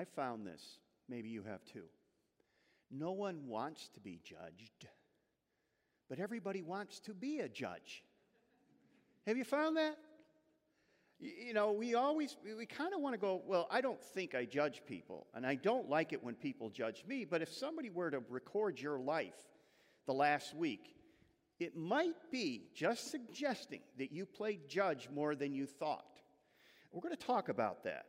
I found this. Maybe you have too. No one wants to be judged, but everybody wants to be a judge. Have you found that? You know, we always, we kind of want to go, well, I don't think I judge people, and I don't like it when people judge me, but if somebody were to record your life the last week, it might be just suggesting that you played judge more than you thought. We're going to talk about that.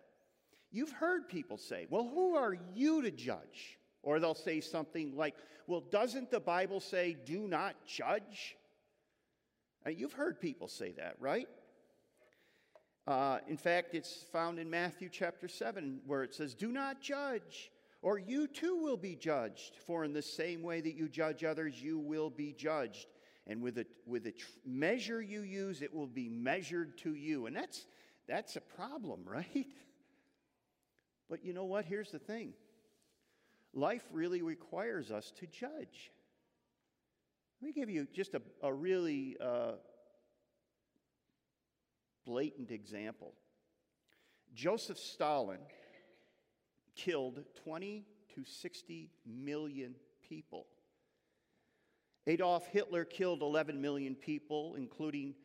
You've heard people say, well, who are you to judge? Or they'll say something like, well, doesn't the Bible say, do not judge? Uh, you've heard people say that, right? Uh, in fact, it's found in Matthew chapter 7 where it says, Do not judge, or you too will be judged. For in the same way that you judge others, you will be judged. And with the, with the tr- measure you use, it will be measured to you. And that's, that's a problem, right? But you know what? Here's the thing life really requires us to judge. Let me give you just a, a really uh, blatant example. Joseph Stalin killed 20 to 60 million people. Adolf Hitler killed 11 million people, including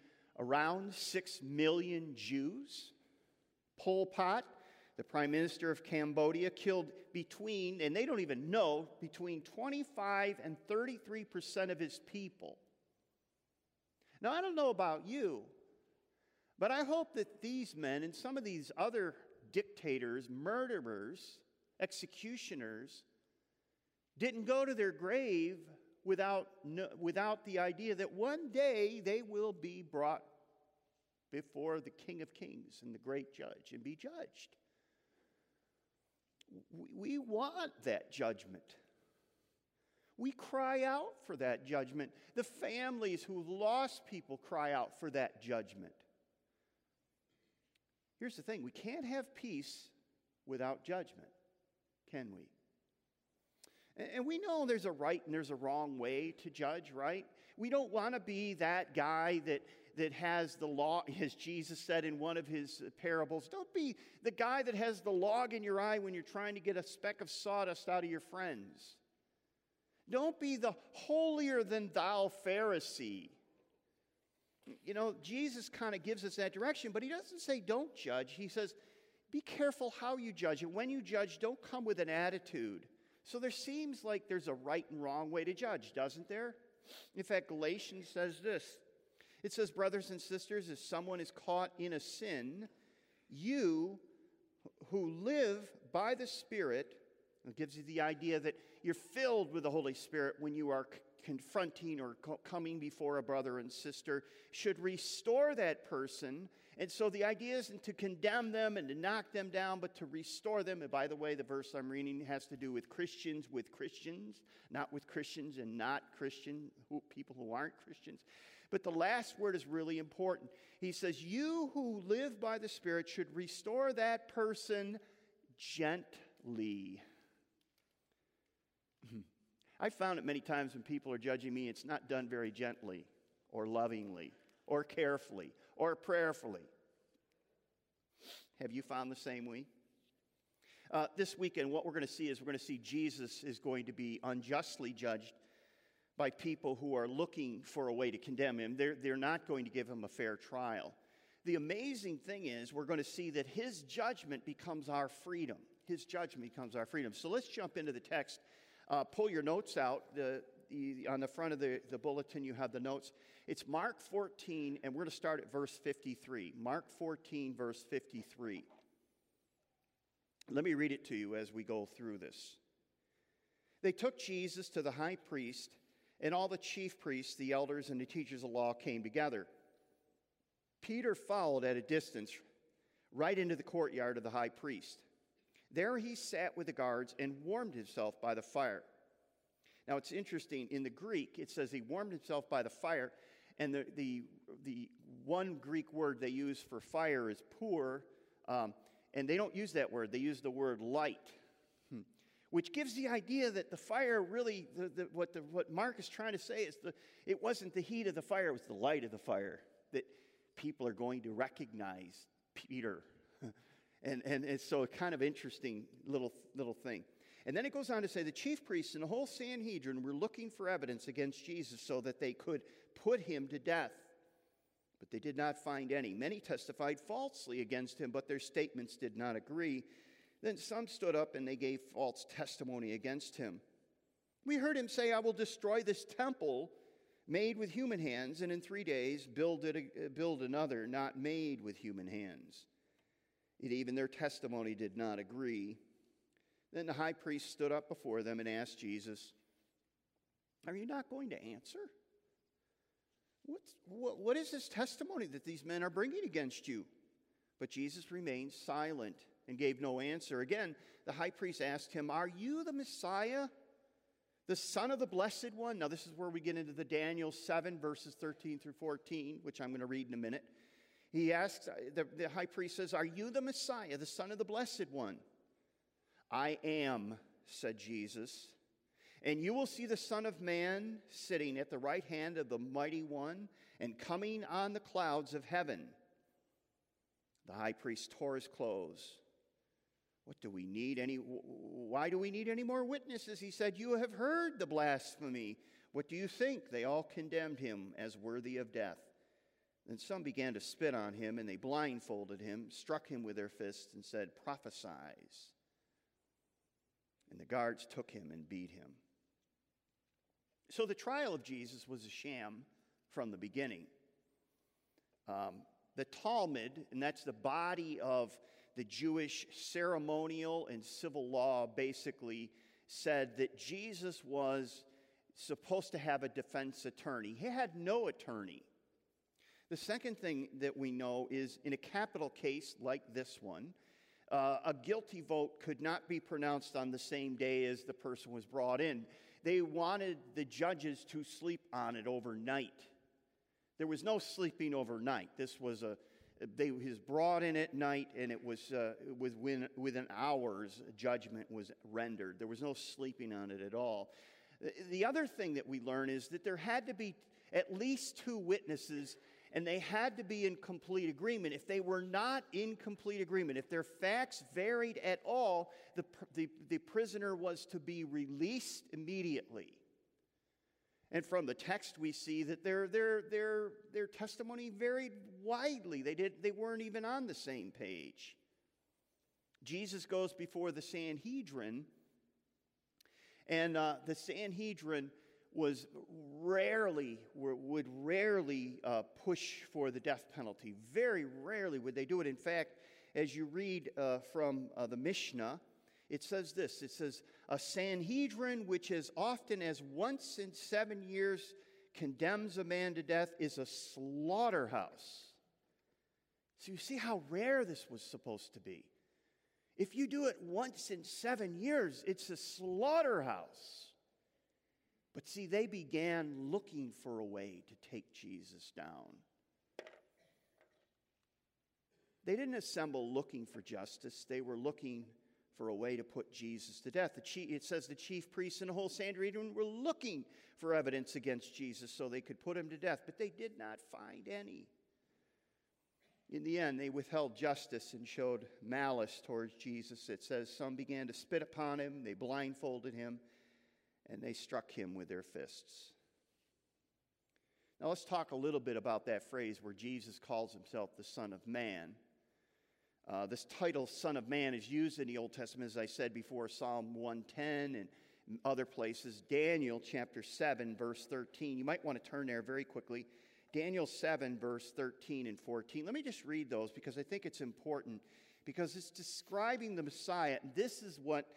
around 6 million Jews. Pol Pot, the prime minister of Cambodia, killed between, and they don't even know, between 25 and 33 percent of his people. Now, I don't know about you, but I hope that these men and some of these other dictators, murderers, executioners, didn't go to their grave without, without the idea that one day they will be brought before the King of Kings and the great judge and be judged. We, want that judgment. We cry out for that judgment. The families who've lost people cry out for that judgment. Here's the thing we can't have peace without judgment, can we? And we know there's a right and there's a wrong way to judge, right? We don't want to be that guy that, that has the law, as Jesus said in one of his parables. Don't be the guy that has the log in your eye when you're trying to get a speck of sawdust out of your friends. Don't be the holier than thou Pharisee you know, Jesus kind of gives us that direction, but he doesn't say don't judge. He says, be careful how you judge. And when you judge, don't come with an attitude. So there seems like there's a right and wrong way to judge, doesn't there? In fact, Galatians says this it says, Brothers and sisters, if someone is caught in a sin, you who live by the Spirit, it gives you the idea that you're filled with the Holy Spirit when you are confronting or coming before a brother and sister should restore that person. And so the idea isn't to condemn them and to knock them down, but to restore them. And by the way, the verse I'm reading has to do with Christians with Christians, not with Christians and not Christian who, people who aren't Christians. But the last word is really important. He says, You who live by the Spirit should restore that person gently. I've found it many times when people are judging me, it's not done very gently or lovingly or carefully or prayerfully. Have you found the same way? Uh, this weekend, what we're going to see is we're going to see Jesus is going to be unjustly judged by people who are looking for a way to condemn him. They're, they're not going to give him a fair trial. The amazing thing is, we're going to see that his judgment becomes our freedom. His judgment becomes our freedom. So let's jump into the text uh, pull your notes out. The, the, on the front of the, the bulletin, you have the notes. It's Mark 14, and we're going to start at verse 53. Mark 14, verse 53. Let me read it to you as we go through this. They took Jesus to the high priest, and all the chief priests, the elders, and the teachers of law came together. Peter followed at a distance right into the courtyard of the high priest. There he sat with the guards and warmed himself by the fire. Now it's interesting, in the Greek, it says he warmed himself by the fire, and the, the, the one Greek word they use for fire is pour, um, and they don't use that word, they use the word light. Which gives the idea that the fire really, the, the, what, the, what Mark is trying to say is the, it wasn't the heat of the fire, it was the light of the fire that people are going to recognize Peter And, and, and so a kind of interesting little, little thing. And then it goes on to say the chief priests and the whole Sanhedrin were looking for evidence against Jesus so that they could put him to death. But they did not find any. Many testified falsely against him, but their statements did not agree. Then some stood up and they gave false testimony against him. We heard him say, I will destroy this temple made with human hands, and in three days build, it, build another not made with human hands. Yet even their testimony did not agree. Then the high priest stood up before them and asked Jesus, Are you not going to answer? What's, what, what is this testimony that these men are bringing against you? But Jesus remained silent and gave no answer. Again, the high priest asked him, Are you the Messiah, the Son of the Blessed One? Now, this is where we get into the Daniel 7, verses 13 through 14, which I'm going to read in a minute. He asks, uh, the, the high priest says, Are you the Messiah, the Son of the Blessed One? I am, said Jesus. And you will see the Son of Man sitting at the right hand of the Mighty One and coming on the clouds of heaven. The high priest tore his clothes. What do we need any why do we need any more witnesses? He said, "You have heard the blasphemy. What do you think?" They all condemned him as worthy of death. Then some began to spit on him, and they blindfolded him, struck him with their fists, and said, Prophesize. And the guards took him and beat him. So the trial of Jesus was a sham from the beginning. Um, the Talmud, and that's the body of the Jewish ceremonial and civil law, basically said that Jesus was supposed to have a defense attorney. He had no attorney. The second thing that we know is in a capital case like this one, uh, a guilty vote could not be pronounced on the same day as the person was brought in. They wanted the judges to sleep on it overnight. There was no sleeping overnight. This was a they was brought in at night, and it was uh, within within hours judgment was rendered. There was no sleeping on it at all. The other thing that we learn is that there had to be at least two witnesses and they had to be in complete agreement. If they were not in complete agreement, if their facts varied at all, the, the, the prisoner was to be released immediately. And from the text, we see that their, their, their, their testimony varied widely. They, did, they weren't even on the same page. Jesus goes before the Sanhedrin, and uh, the Sanhedrin was rarely would rarely uh, push for the death penalty. Very rarely would they do it. In fact, as you read uh, from uh, the Mishnah, it says this: It says a Sanhedrin which as often as once in seven years condemns a man to death is a slaughterhouse. So you see how rare this was supposed to be. If you do it once in seven years, it's a slaughterhouse. But see, they began looking for a way to take Jesus down. They didn't assemble looking for justice, they were looking for a way to put Jesus to death. Chief, it says the chief priests and the whole Sanhedrin were looking for evidence against Jesus so they could put him to death, but they did not find any. In the end, they withheld justice and showed malice towards Jesus. It says some began to spit upon him, they blindfolded him, and they struck him with their fists. Now, let's talk a little bit about that phrase where Jesus calls himself the Son of Man. Uh, this title, Son of Man, is used in the Old Testament, as I said before, Psalm 110 and other places. Daniel chapter 7, verse 13. You might want to turn there very quickly. Daniel 7, verse 13 and 14. Let me just read those because I think it's important because it's describing the Messiah. This is what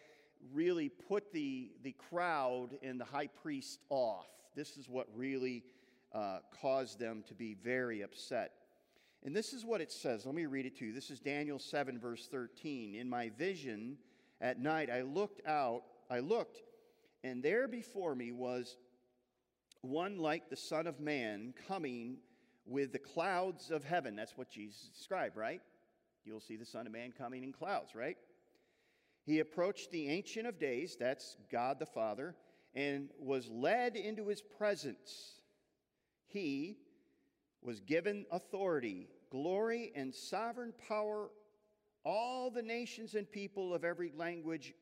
really put the, the crowd and the high priest off. This is what really uh, caused them to be very upset. And this is what it says. Let me read it to you. This is Daniel 7, verse 13. In my vision at night, I looked out, I looked, and there before me was one like the Son of Man coming with the clouds of heaven. That's what Jesus described, right? You'll see the Son of Man coming in clouds, right? He approached the Ancient of Days, that's God the Father, and was led into his presence. He was given authority, glory, and sovereign power all the nations and people of every language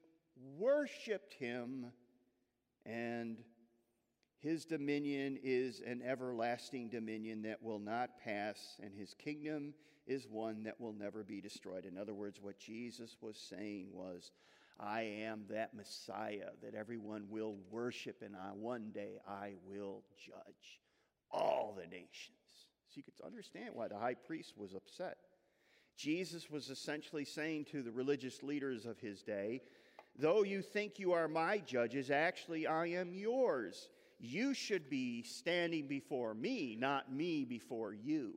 worshiped him, and his dominion is an everlasting dominion that will not pass, and his kingdom is one that will never be destroyed. In other words, what Jesus was saying was, I am that Messiah that everyone will worship, and I, one day I will judge all the nations. So you could understand why the high priest was upset. Jesus was essentially saying to the religious leaders of his day, Though you think you are my judges, actually I am yours. You should be standing before me, not me before you.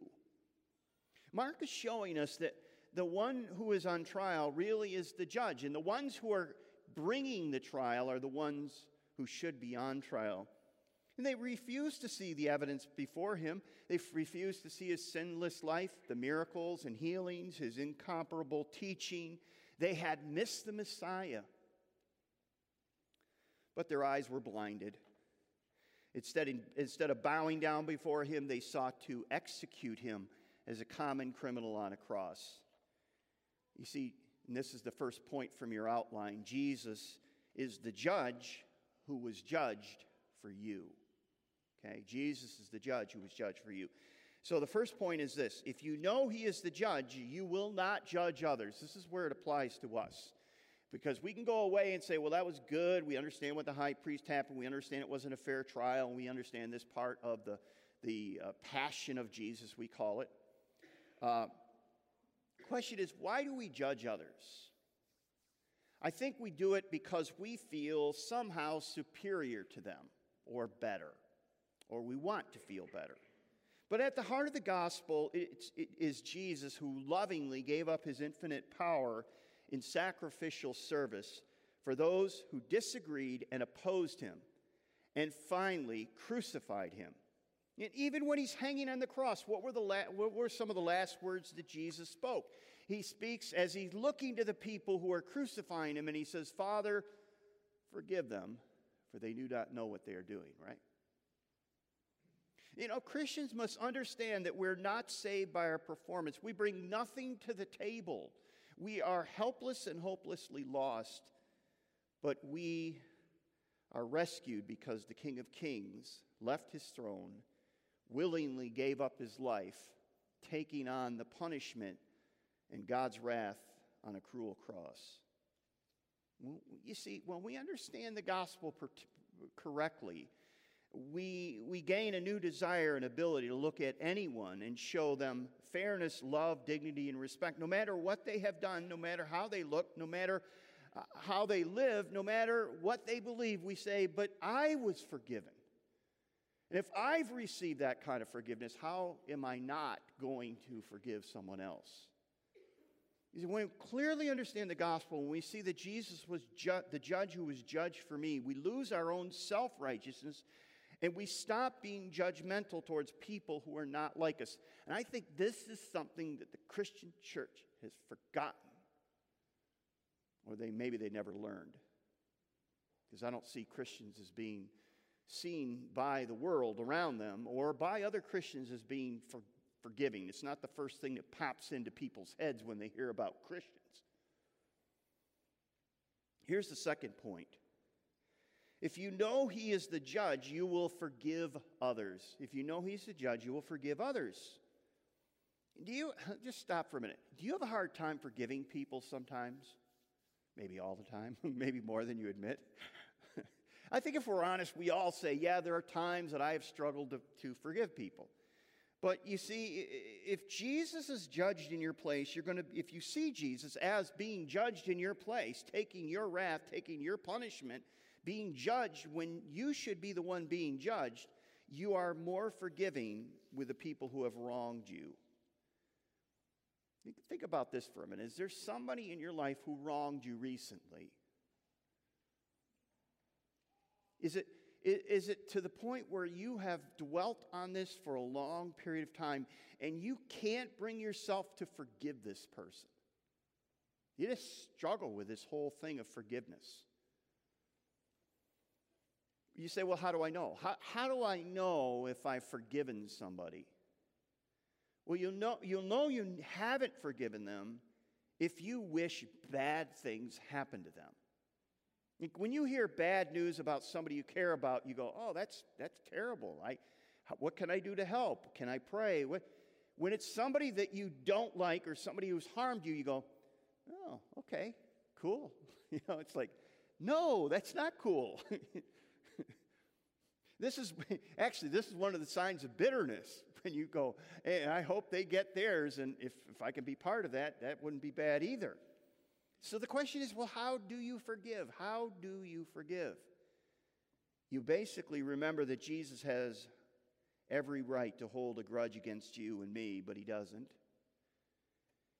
Mark is showing us that the one who is on trial really is the judge, and the ones who are bringing the trial are the ones who should be on trial. And they refuse to see the evidence before him. They refuse to see his sinless life, the miracles and healings, his incomparable teaching. They had missed the Messiah. But their eyes were blinded. Instead, instead of bowing down before him, they sought to execute him as a common criminal on a cross. You see, and this is the first point from your outline Jesus is the judge who was judged for you. Okay? Jesus is the judge who was judged for you. So the first point is this if you know he is the judge, you will not judge others. This is where it applies to us. Because we can go away and say, well, that was good. We understand what the high priest happened. We understand it wasn't a fair trial. We understand this part of the, the uh, passion of Jesus, we call it. Uh, question is, why do we judge others? I think we do it because we feel somehow superior to them or better or we want to feel better. But at the heart of the gospel it is Jesus who lovingly gave up his infinite power in sacrificial service for those who disagreed and opposed him, and finally crucified him. And even when he's hanging on the cross, what were, the la- what were some of the last words that Jesus spoke? He speaks as he's looking to the people who are crucifying him, and he says, Father, forgive them, for they do not know what they are doing, right? You know, Christians must understand that we're not saved by our performance. We bring nothing to the table. We are helpless and hopelessly lost, but we are rescued because the King of Kings left his throne, willingly gave up his life, taking on the punishment and God's wrath on a cruel cross. You see, when we understand the gospel correctly, we, we gain a new desire and ability to look at anyone and show them fairness, love, dignity, and respect, no matter what they have done, no matter how they look, no matter uh, how they live, no matter what they believe. We say, But I was forgiven. And if I've received that kind of forgiveness, how am I not going to forgive someone else? You see, when we clearly understand the gospel, when we see that Jesus was ju- the judge who was judged for me, we lose our own self righteousness and we stop being judgmental towards people who are not like us. And I think this is something that the Christian church has forgotten. Or they maybe they never learned. Because I don't see Christians as being seen by the world around them or by other Christians as being for, forgiving. It's not the first thing that pops into people's heads when they hear about Christians. Here's the second point if you know he is the judge, you will forgive others. If you know he's the judge, you will forgive others. Do you, just stop for a minute. Do you have a hard time forgiving people sometimes? Maybe all the time, maybe more than you admit. I think if we're honest, we all say, yeah, there are times that I have struggled to, to forgive people. But you see, if Jesus is judged in your place, you're going to, if you see Jesus as being judged in your place, taking your wrath, taking your punishment, being judged when you should be the one being judged, you are more forgiving with the people who have wronged you. Think about this for a minute. Is there somebody in your life who wronged you recently? Is it, is it to the point where you have dwelt on this for a long period of time and you can't bring yourself to forgive this person? You just struggle with this whole thing of forgiveness. You say, well, how do I know? How, how do I know if I've forgiven somebody? Well, you'll know, you'll know you haven't forgiven them if you wish bad things happen to them. When you hear bad news about somebody you care about, you go, oh, that's, that's terrible. I, what can I do to help? Can I pray? What, when it's somebody that you don't like or somebody who's harmed you, you go, oh, okay, cool. You know, it's like, no, that's not cool. this is actually this is one of the signs of bitterness when you go, hey, I hope they get theirs, and if, if I can be part of that, that wouldn't be bad either. So the question is, well, how do you forgive? How do you forgive? You basically remember that Jesus has every right to hold a grudge against you and me, but he doesn't.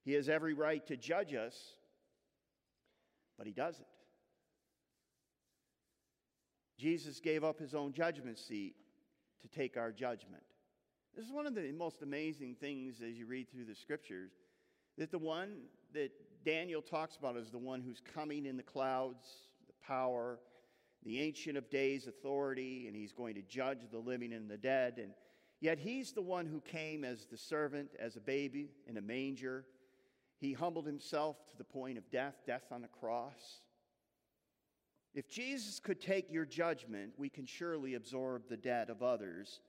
He has every right to judge us, but he doesn't. Jesus gave up his own judgment seat to take our judgment. This is one of the most amazing things as you read through the scriptures that the one that Daniel talks about is the one who's coming in the clouds, the power, the Ancient of Days authority, and he's going to judge the living and the dead. And yet he's the one who came as the servant, as a baby in a manger. He humbled himself to the point of death, death on the cross. If Jesus could take your judgment, we can surely absorb the debt of others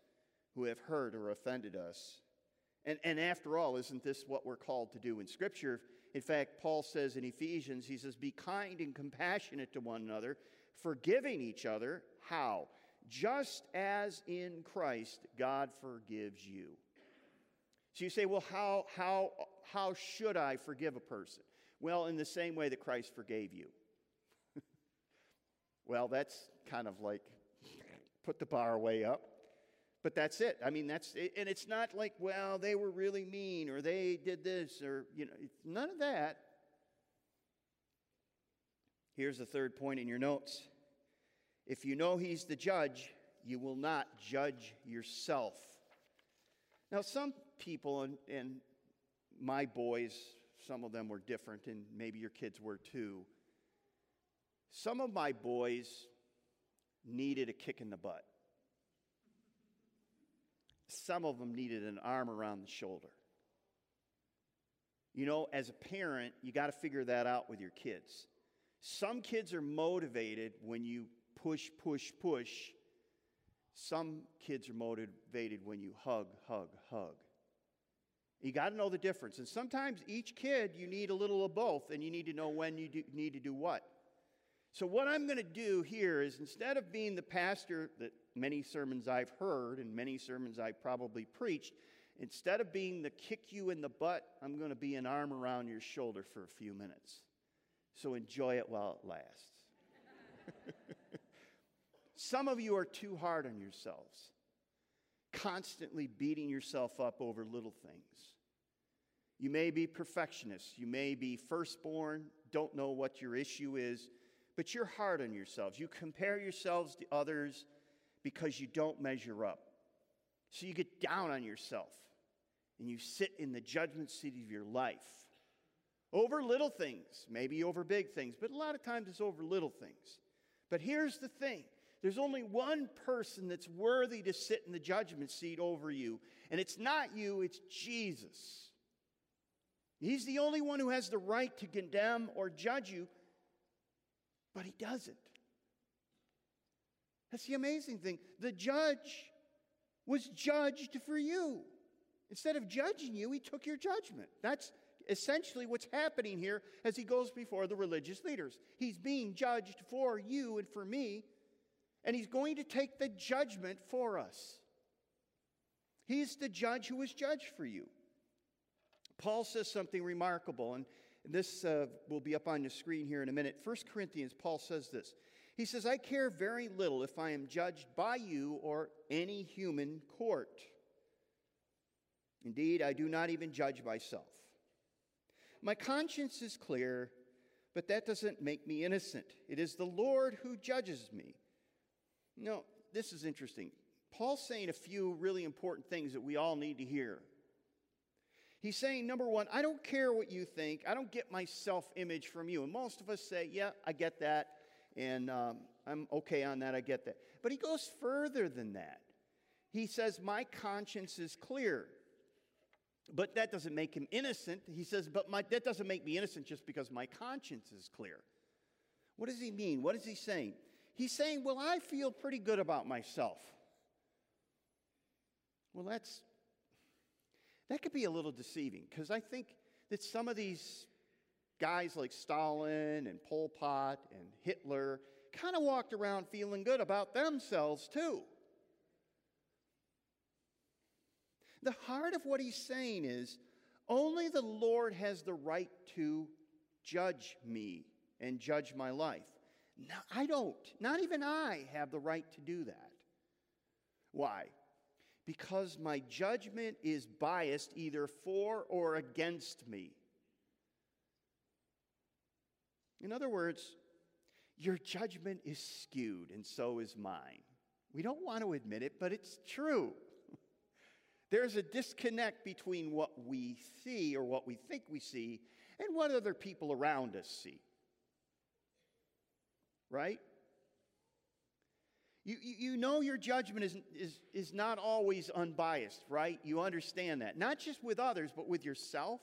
who have hurt or offended us. And, and after all, isn't this what we're called to do in Scripture? In fact, Paul says in Ephesians, he says, Be kind and compassionate to one another, forgiving each other. How? Just as in Christ God forgives you. So you say, Well, how, how, how should I forgive a person? Well, in the same way that Christ forgave you. Well, that's kind of like put the bar way up. But that's it. I mean, that's. And it's not like, well, they were really mean or they did this or, you know, none of that. Here's the third point in your notes. If you know he's the judge, you will not judge yourself. Now, some people, and, and my boys, some of them were different, and maybe your kids were too. Some of my boys needed a kick in the butt. Some of them needed an arm around the shoulder. You know, as a parent, you got to figure that out with your kids. Some kids are motivated when you push, push, push. Some kids are motivated when you hug, hug, hug. You got to know the difference. And sometimes each kid, you need a little of both, and you need to know when you do, need to do what. So, what I'm going to do here is instead of being the pastor that many sermons I've heard and many sermons I've probably preached, instead of being the kick you in the butt, I'm going to be an arm around your shoulder for a few minutes. So, enjoy it while it lasts. Some of you are too hard on yourselves, constantly beating yourself up over little things. You may be perfectionists, you may be firstborn, don't know what your issue is but you're hard on yourselves. You compare yourselves to others because you don't measure up. So you get down on yourself and you sit in the judgment seat of your life over little things, maybe over big things, but a lot of times it's over little things. But here's the thing there's only one person that's worthy to sit in the judgment seat over you, and it's not you, it's Jesus. He's the only one who has the right to condemn or judge you but he doesn't. That's the amazing thing. The judge was judged for you. Instead of judging you, he took your judgment. That's essentially what's happening here as he goes before the religious leaders. He's being judged for you and for me, and he's going to take the judgment for us. He's the judge who was judged for you. Paul says something remarkable, and this uh, will be up on the screen here in a minute. 1 Corinthians, Paul says this. He says, I care very little if I am judged by you or any human court. Indeed, I do not even judge myself. My conscience is clear, but that doesn't make me innocent. It is the Lord who judges me. No, this is interesting. Paul's saying a few really important things that we all need to hear. He's saying, number one, I don't care what you think. I don't get my self image from you. And most of us say, yeah, I get that. And um, I'm okay on that. I get that. But he goes further than that. He says, my conscience is clear. But that doesn't make him innocent. He says, But my, that doesn't make me innocent just because my conscience is clear. What does he mean? What is he saying? He's saying, Well, I feel pretty good about myself. Well, that's that could be a little deceiving because I think that some of these guys like Stalin and Pol Pot and Hitler kind of walked around feeling good about themselves too. The heart of what he's saying is only the Lord has the right to judge me and judge my life. No, I don't. Not even I have the right to do that. Why? Because my judgment is biased either for or against me. In other words, your judgment is skewed, and so is mine. We don't want to admit it, but it's true. There's a disconnect between what we see or what we think we see and what other people around us see. Right? You, you, know your judgment is, is, is not always unbiased, right? You understand that. Not just with others, but with yourself.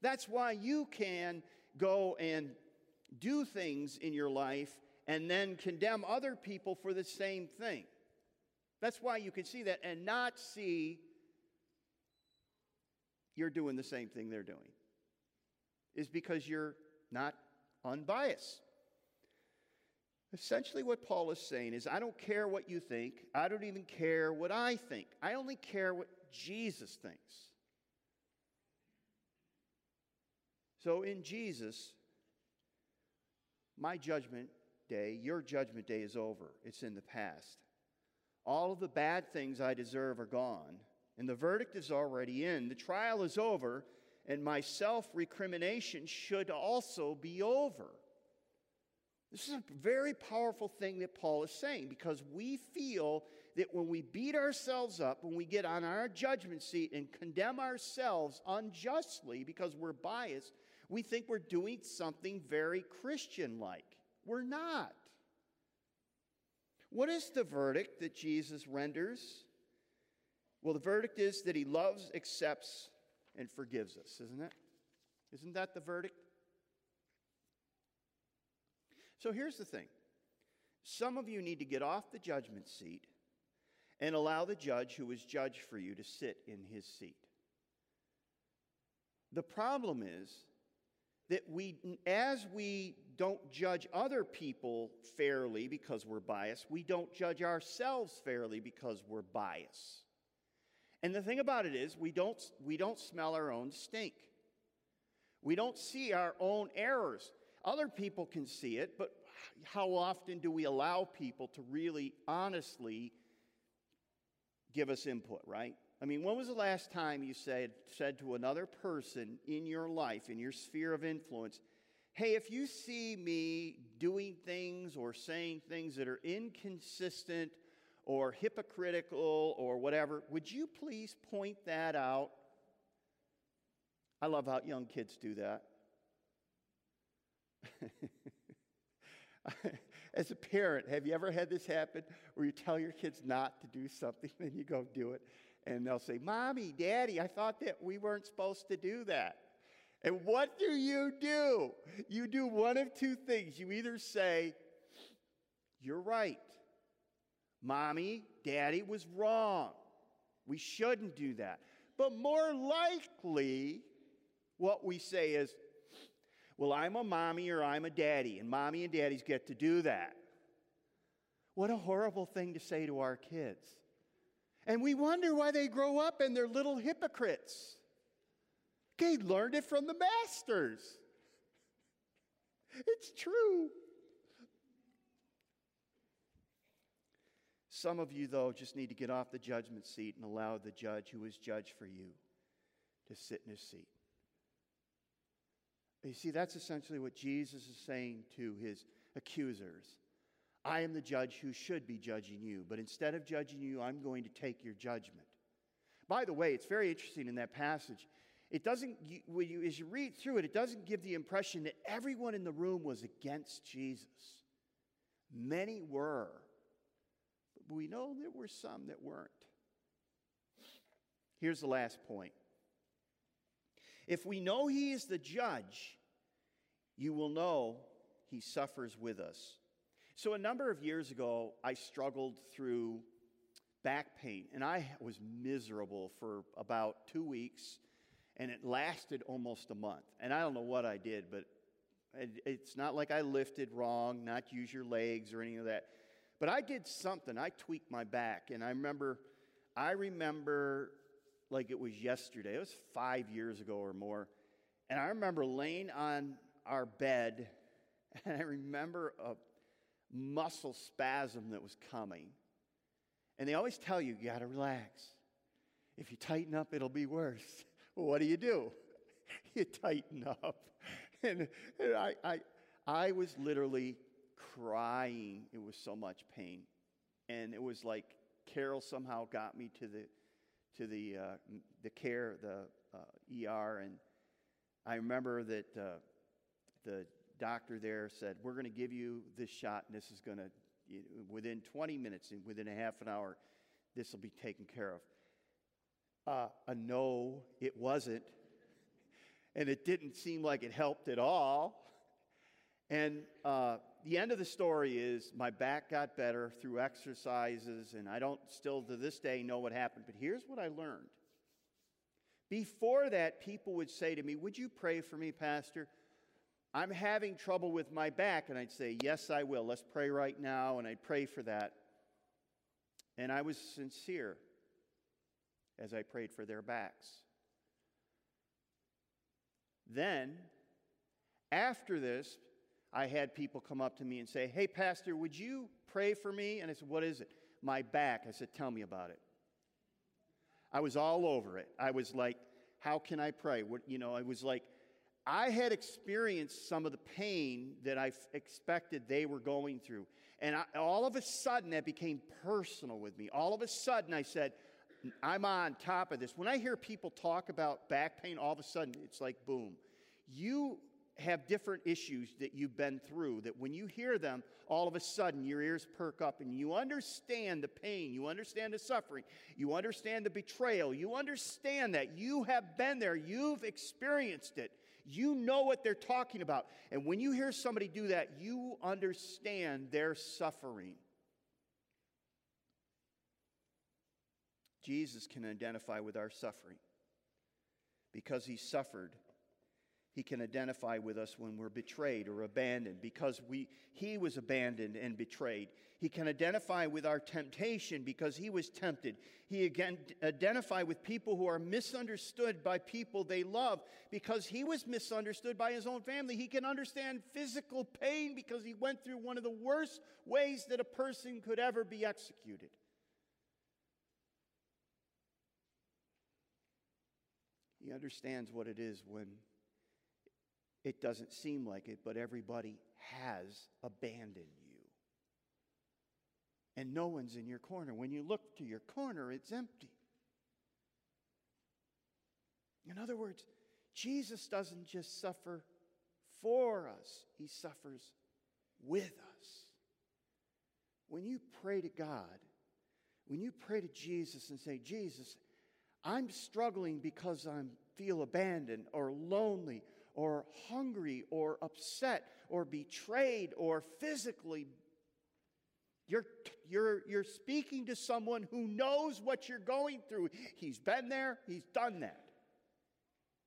That's why you can go and do things in your life and then condemn other people for the same thing. That's why you can see that and not see you're doing the same thing they're doing, is because you're not unbiased. Essentially, what Paul is saying is I don't care what you think, I don't even care what I think, I only care what Jesus thinks. So, in Jesus, my judgment day, your judgment day is over. It's in the past. All of the bad things I deserve are gone, and the verdict is already in. The trial is over, and my self recrimination should also be over. This is a very powerful thing that Paul is saying because we feel that when we beat ourselves up, when we get on our judgment seat and condemn ourselves unjustly because we're biased, we think we're doing something very Christian like. We're not. What is the verdict that Jesus renders? Well, the verdict is that he loves, accepts, and forgives us, isn't it? Isn't that the verdict? So here's the thing some of you need to get off the judgment seat and allow the judge who is judged for you to sit in his seat. The problem is that we, as we don't judge other people fairly because we're biased, we don't judge ourselves fairly because we're biased. And the thing about it is, we don't, we don't smell our own stink. We don't see our own errors. Other people can see it, but how often do we allow people to really honestly give us input, right? I mean, when was the last time you said, said to another person in your life, in your sphere of influence, hey, if you see me doing things or saying things that are inconsistent or hypocritical or whatever, would you please point that out? I love how young kids do that. As a parent, have you ever had this happen where you tell your kids not to do something and you go do it? and they'll say, Mommy, Daddy, I thought that we weren't supposed to do that. And what do you do? You do one of two things. You either say, You're right. Mommy, Daddy was wrong. We shouldn't do that. But more likely, what we say is, Well, I'm a mommy or I'm a daddy, and mommy and daddies get to do that. What a horrible thing to say to our kids. And we wonder why they grow up and they're little hypocrites. They learned it from the masters. It's true. Some of you, though, just need to get off the judgment seat and allow the judge who is judge for you to sit in his seat. You see, that's essentially what Jesus is saying to his accusers. I am the judge who should be judging you, but instead of judging you, I'm going to take your judgment. By the way, it's very interesting in that passage. It doesn't, when you, as you read through it, it doesn't give the impression that everyone in the room was against Jesus. Many were, but we know there were some that weren't. Here's the last point If we know He is the judge, you will know He suffers with us. So, a number of years ago, I struggled through back pain, and I was miserable for about two weeks, and it lasted almost a month. And I don't know what I did, but it's not like I lifted wrong, not use your legs or any of that. But I did something. I tweaked my back, and I remember, I remember like it was yesterday. It was five years ago or more, and I remember laying on our bed, and I remember a muscle spasm that was coming. And they always tell you, you got to relax. If you tighten up, it'll be worse. Well, what do you do? you tighten up. And, and I, I, I was literally crying. It was so much pain. And it was like Carol somehow got me to the, to the, uh, the care, the uh, ER. And I remember that uh, the doctor there said, We're going to give you this shot, and this is going to, within 20 minutes and within a half an hour, this will be taken care of. Uh, a no, it wasn't. And it didn't seem like it helped at all. And uh, the end of the story is my back got better through exercises, and I don't still to this day know what happened. But here's what I learned. Before that, people would say to me, Would you pray for me, Pastor? I'm having trouble with my back. And I'd say, Yes, I will. Let's pray right now. And I'd pray for that. And I was sincere as I prayed for their backs. Then, after this, I had people come up to me and say, Hey, Pastor, would you pray for me? And I said, What is it? My back. I said, Tell me about it. I was all over it. I was like, How can I pray? What, you know, I was like, I had experienced some of the pain that I expected they were going through. And I, all of a sudden, that became personal with me. All of a sudden, I said, I'm on top of this. When I hear people talk about back pain, all of a sudden, it's like, boom. You have different issues that you've been through that when you hear them, all of a sudden your ears perk up and you understand the pain, you understand the suffering, you understand the betrayal, you understand that you have been there, you've experienced it. You know what they're talking about. And when you hear somebody do that, you understand their suffering. Jesus can identify with our suffering because he suffered. He can identify with us when we're betrayed or abandoned because we, he was abandoned and betrayed. He can identify with our temptation because he was tempted. He again identify with people who are misunderstood by people they love because he was misunderstood by his own family. He can understand physical pain because he went through one of the worst ways that a person could ever be executed. He understands what it is when it doesn't seem like it, but everybody has abandoned you. And no one's in your corner. When you look to your corner, it's empty. In other words, Jesus doesn't just suffer for us, he suffers with us. When you pray to God, when you pray to Jesus and say, Jesus, I'm struggling because I feel abandoned or lonely or hungry or upset or betrayed or physically. You're, you're, you're speaking to someone who knows what you're going through. He's been there, he's done that.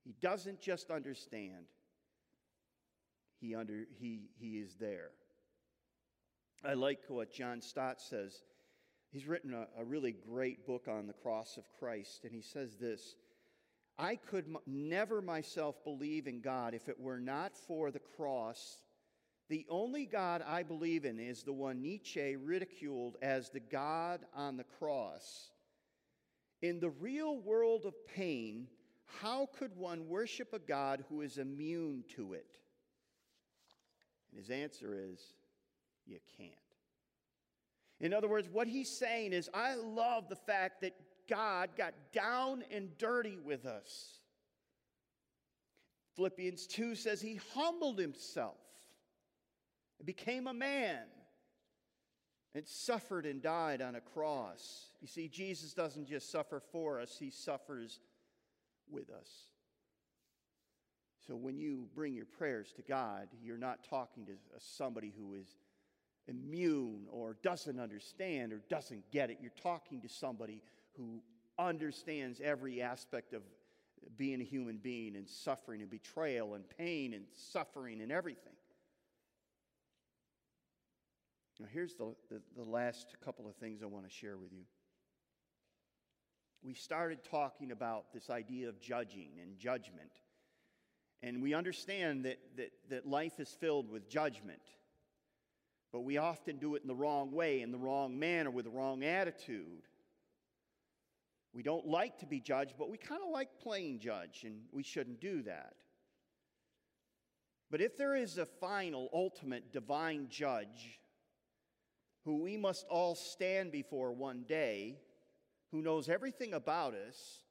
He doesn't just understand, he, under, he, he is there. I like what John Stott says He's written a, a really great book on the cross of Christ, and he says this I could m- never myself believe in God if it were not for the cross. The only God I believe in is the one Nietzsche ridiculed as the God on the cross. In the real world of pain, how could one worship a God who is immune to it? And his answer is, you can't. In other words, what he's saying is, I love the fact that God got down and dirty with us. Philippians 2 says he humbled himself and became a man and suffered and died on a cross. You see, Jesus doesn't just suffer for us, he suffers with us. So when you bring your prayers to God, you're not talking to somebody who is immune or doesn't understand or doesn't get it. You're talking to somebody who understands every aspect of being a human being and suffering and betrayal and pain and suffering and everything. Now, here's the, the, the last couple of things I want to share with you. We started talking about this idea of judging and judgment. And we understand that, that, that life is filled with judgment. But we often do it in the wrong way, in the wrong manner, with the wrong attitude. We don't like to be judged, but we kind of like playing judge, and we shouldn't do that. But if there is a final, ultimate, divine judge who we must all stand before one day, who knows everything about us,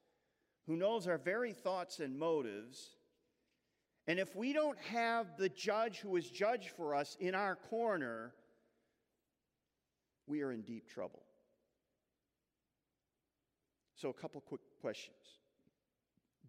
who knows our very thoughts and motives, and if we don't have the judge who is judged for us in our corner, we are in deep trouble. So, a couple quick questions.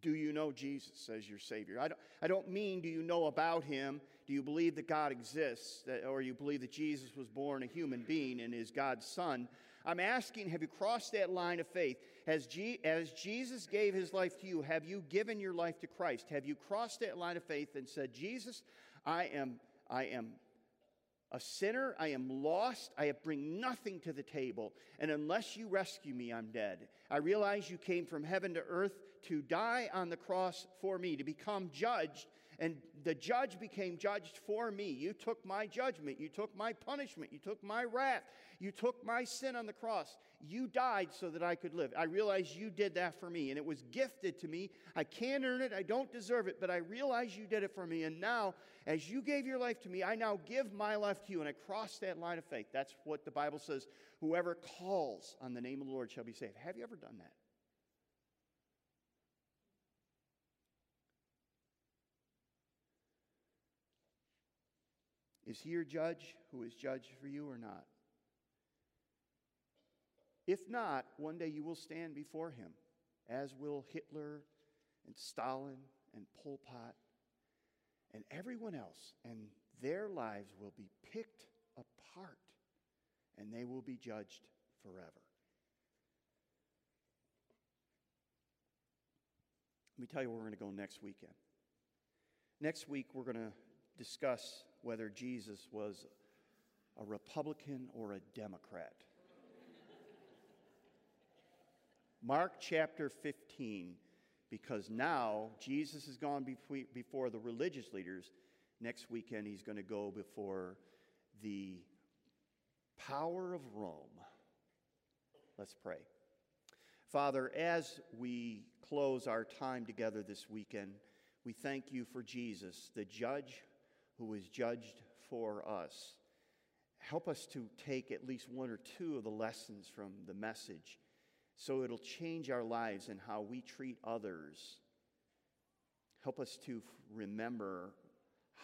Do you know Jesus as your Savior? I don't, I don't mean do you know about Him? Do you believe that God exists? That, or you believe that Jesus was born a human being and is God's Son? I'm asking, have you crossed that line of faith? As, G, as Jesus gave his life to you, have you given your life to Christ? Have you crossed that line of faith and said, Jesus, I am, I am a sinner. I am lost. I bring nothing to the table. And unless you rescue me, I'm dead. I realize you came from heaven to earth to die on the cross for me, to become judged. And the judge became judged for me. You took my judgment. You took my punishment. You took my wrath. You took my sin on the cross. You died so that I could live. I realize you did that for me, and it was gifted to me. I can't earn it. I don't deserve it, but I realize you did it for me. And now, as you gave your life to me, I now give my life to you, and I cross that line of faith. That's what the Bible says. Whoever calls on the name of the Lord shall be saved. Have you ever done that? Is he your judge who is judged for you or not? If not, one day you will stand before him, as will Hitler and Stalin and Pol Pot and everyone else, and their lives will be picked apart and they will be judged forever. Let me tell you where we're going to go next weekend. Next week, we're going to discuss whether Jesus was a Republican or a Democrat. Mark chapter 15, because now Jesus has gone before the religious leaders. Next weekend, he's going to go before the power of Rome. Let's pray. Father, as we close our time together this weekend, we thank you for Jesus, the judge who is judged for us. Help us to take at least one or two of the lessons from the message so it'll change our lives and how we treat others. Help us to remember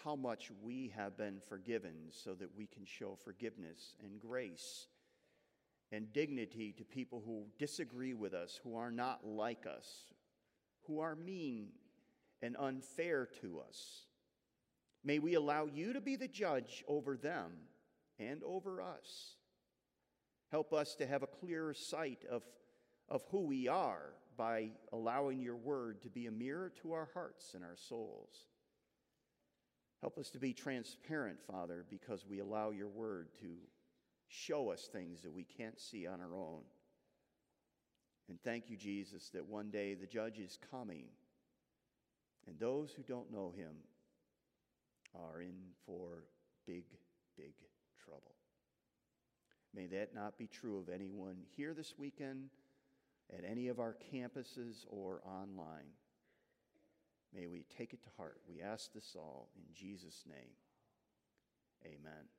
how much we have been forgiven so that we can show forgiveness and grace and dignity to people who disagree with us, who are not like us, who are mean and unfair to us. May we allow you to be the judge over them and over us. Help us to have a clearer sight of of who we are by allowing your word to be a mirror to our hearts and our souls. Help us to be transparent, Father, because we allow your word to show us things that we can't see on our own. And thank you, Jesus, that one day the judge is coming, and those who don't know him are in for big, big trouble. May that not be true of anyone here this weekend at any of our campuses or online. May we take it to heart. We ask this all in Jesus' name. Amen.